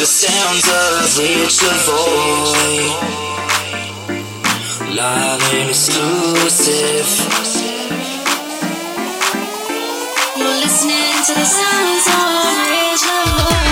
The sounds of Ric LaVoy. Live and exclusive. You're listening to the sounds of Ric LaVoy.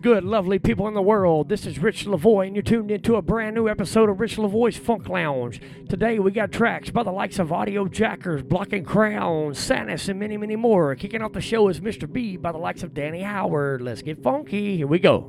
Good, lovely people in the world? This is Ric LaVoy, and you're tuned into a brand new episode of Ric LaVoy's Funk Lounge. Today, we got tracks by the likes of Audio Jackers, Block & Crown, Sanus, and many, many more. Kicking off the show is Mr. B by the likes of Danny Howard. Let's get funky. Here we go.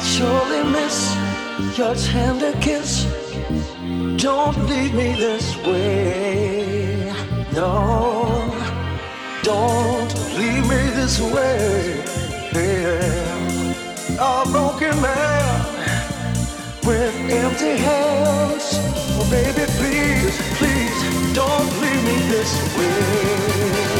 I'll surely miss your tender kiss. Don't leave me this way. No, don't leave me this way. Yeah. A broken man with empty hands. Oh, baby, please, please, don't leave me this way.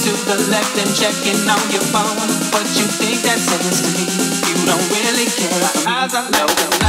to the left and checking on your phone. But you think that says to me, you don't really care. Our eyes are low.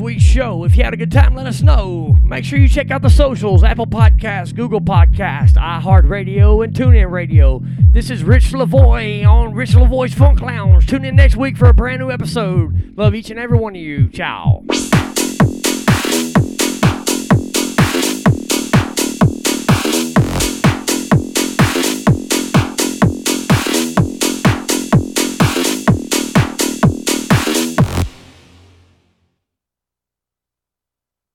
week's show. If you had a good time, let us know. Make sure you check out the socials Apple Podcasts, Google Podcasts, iHeartRadio, and TuneIn Radio. This is Ric LaVoy on Ric LaVoy's Funk Lounge. Tune in next week for a brand new episode. Love each and every one of you. Ciao.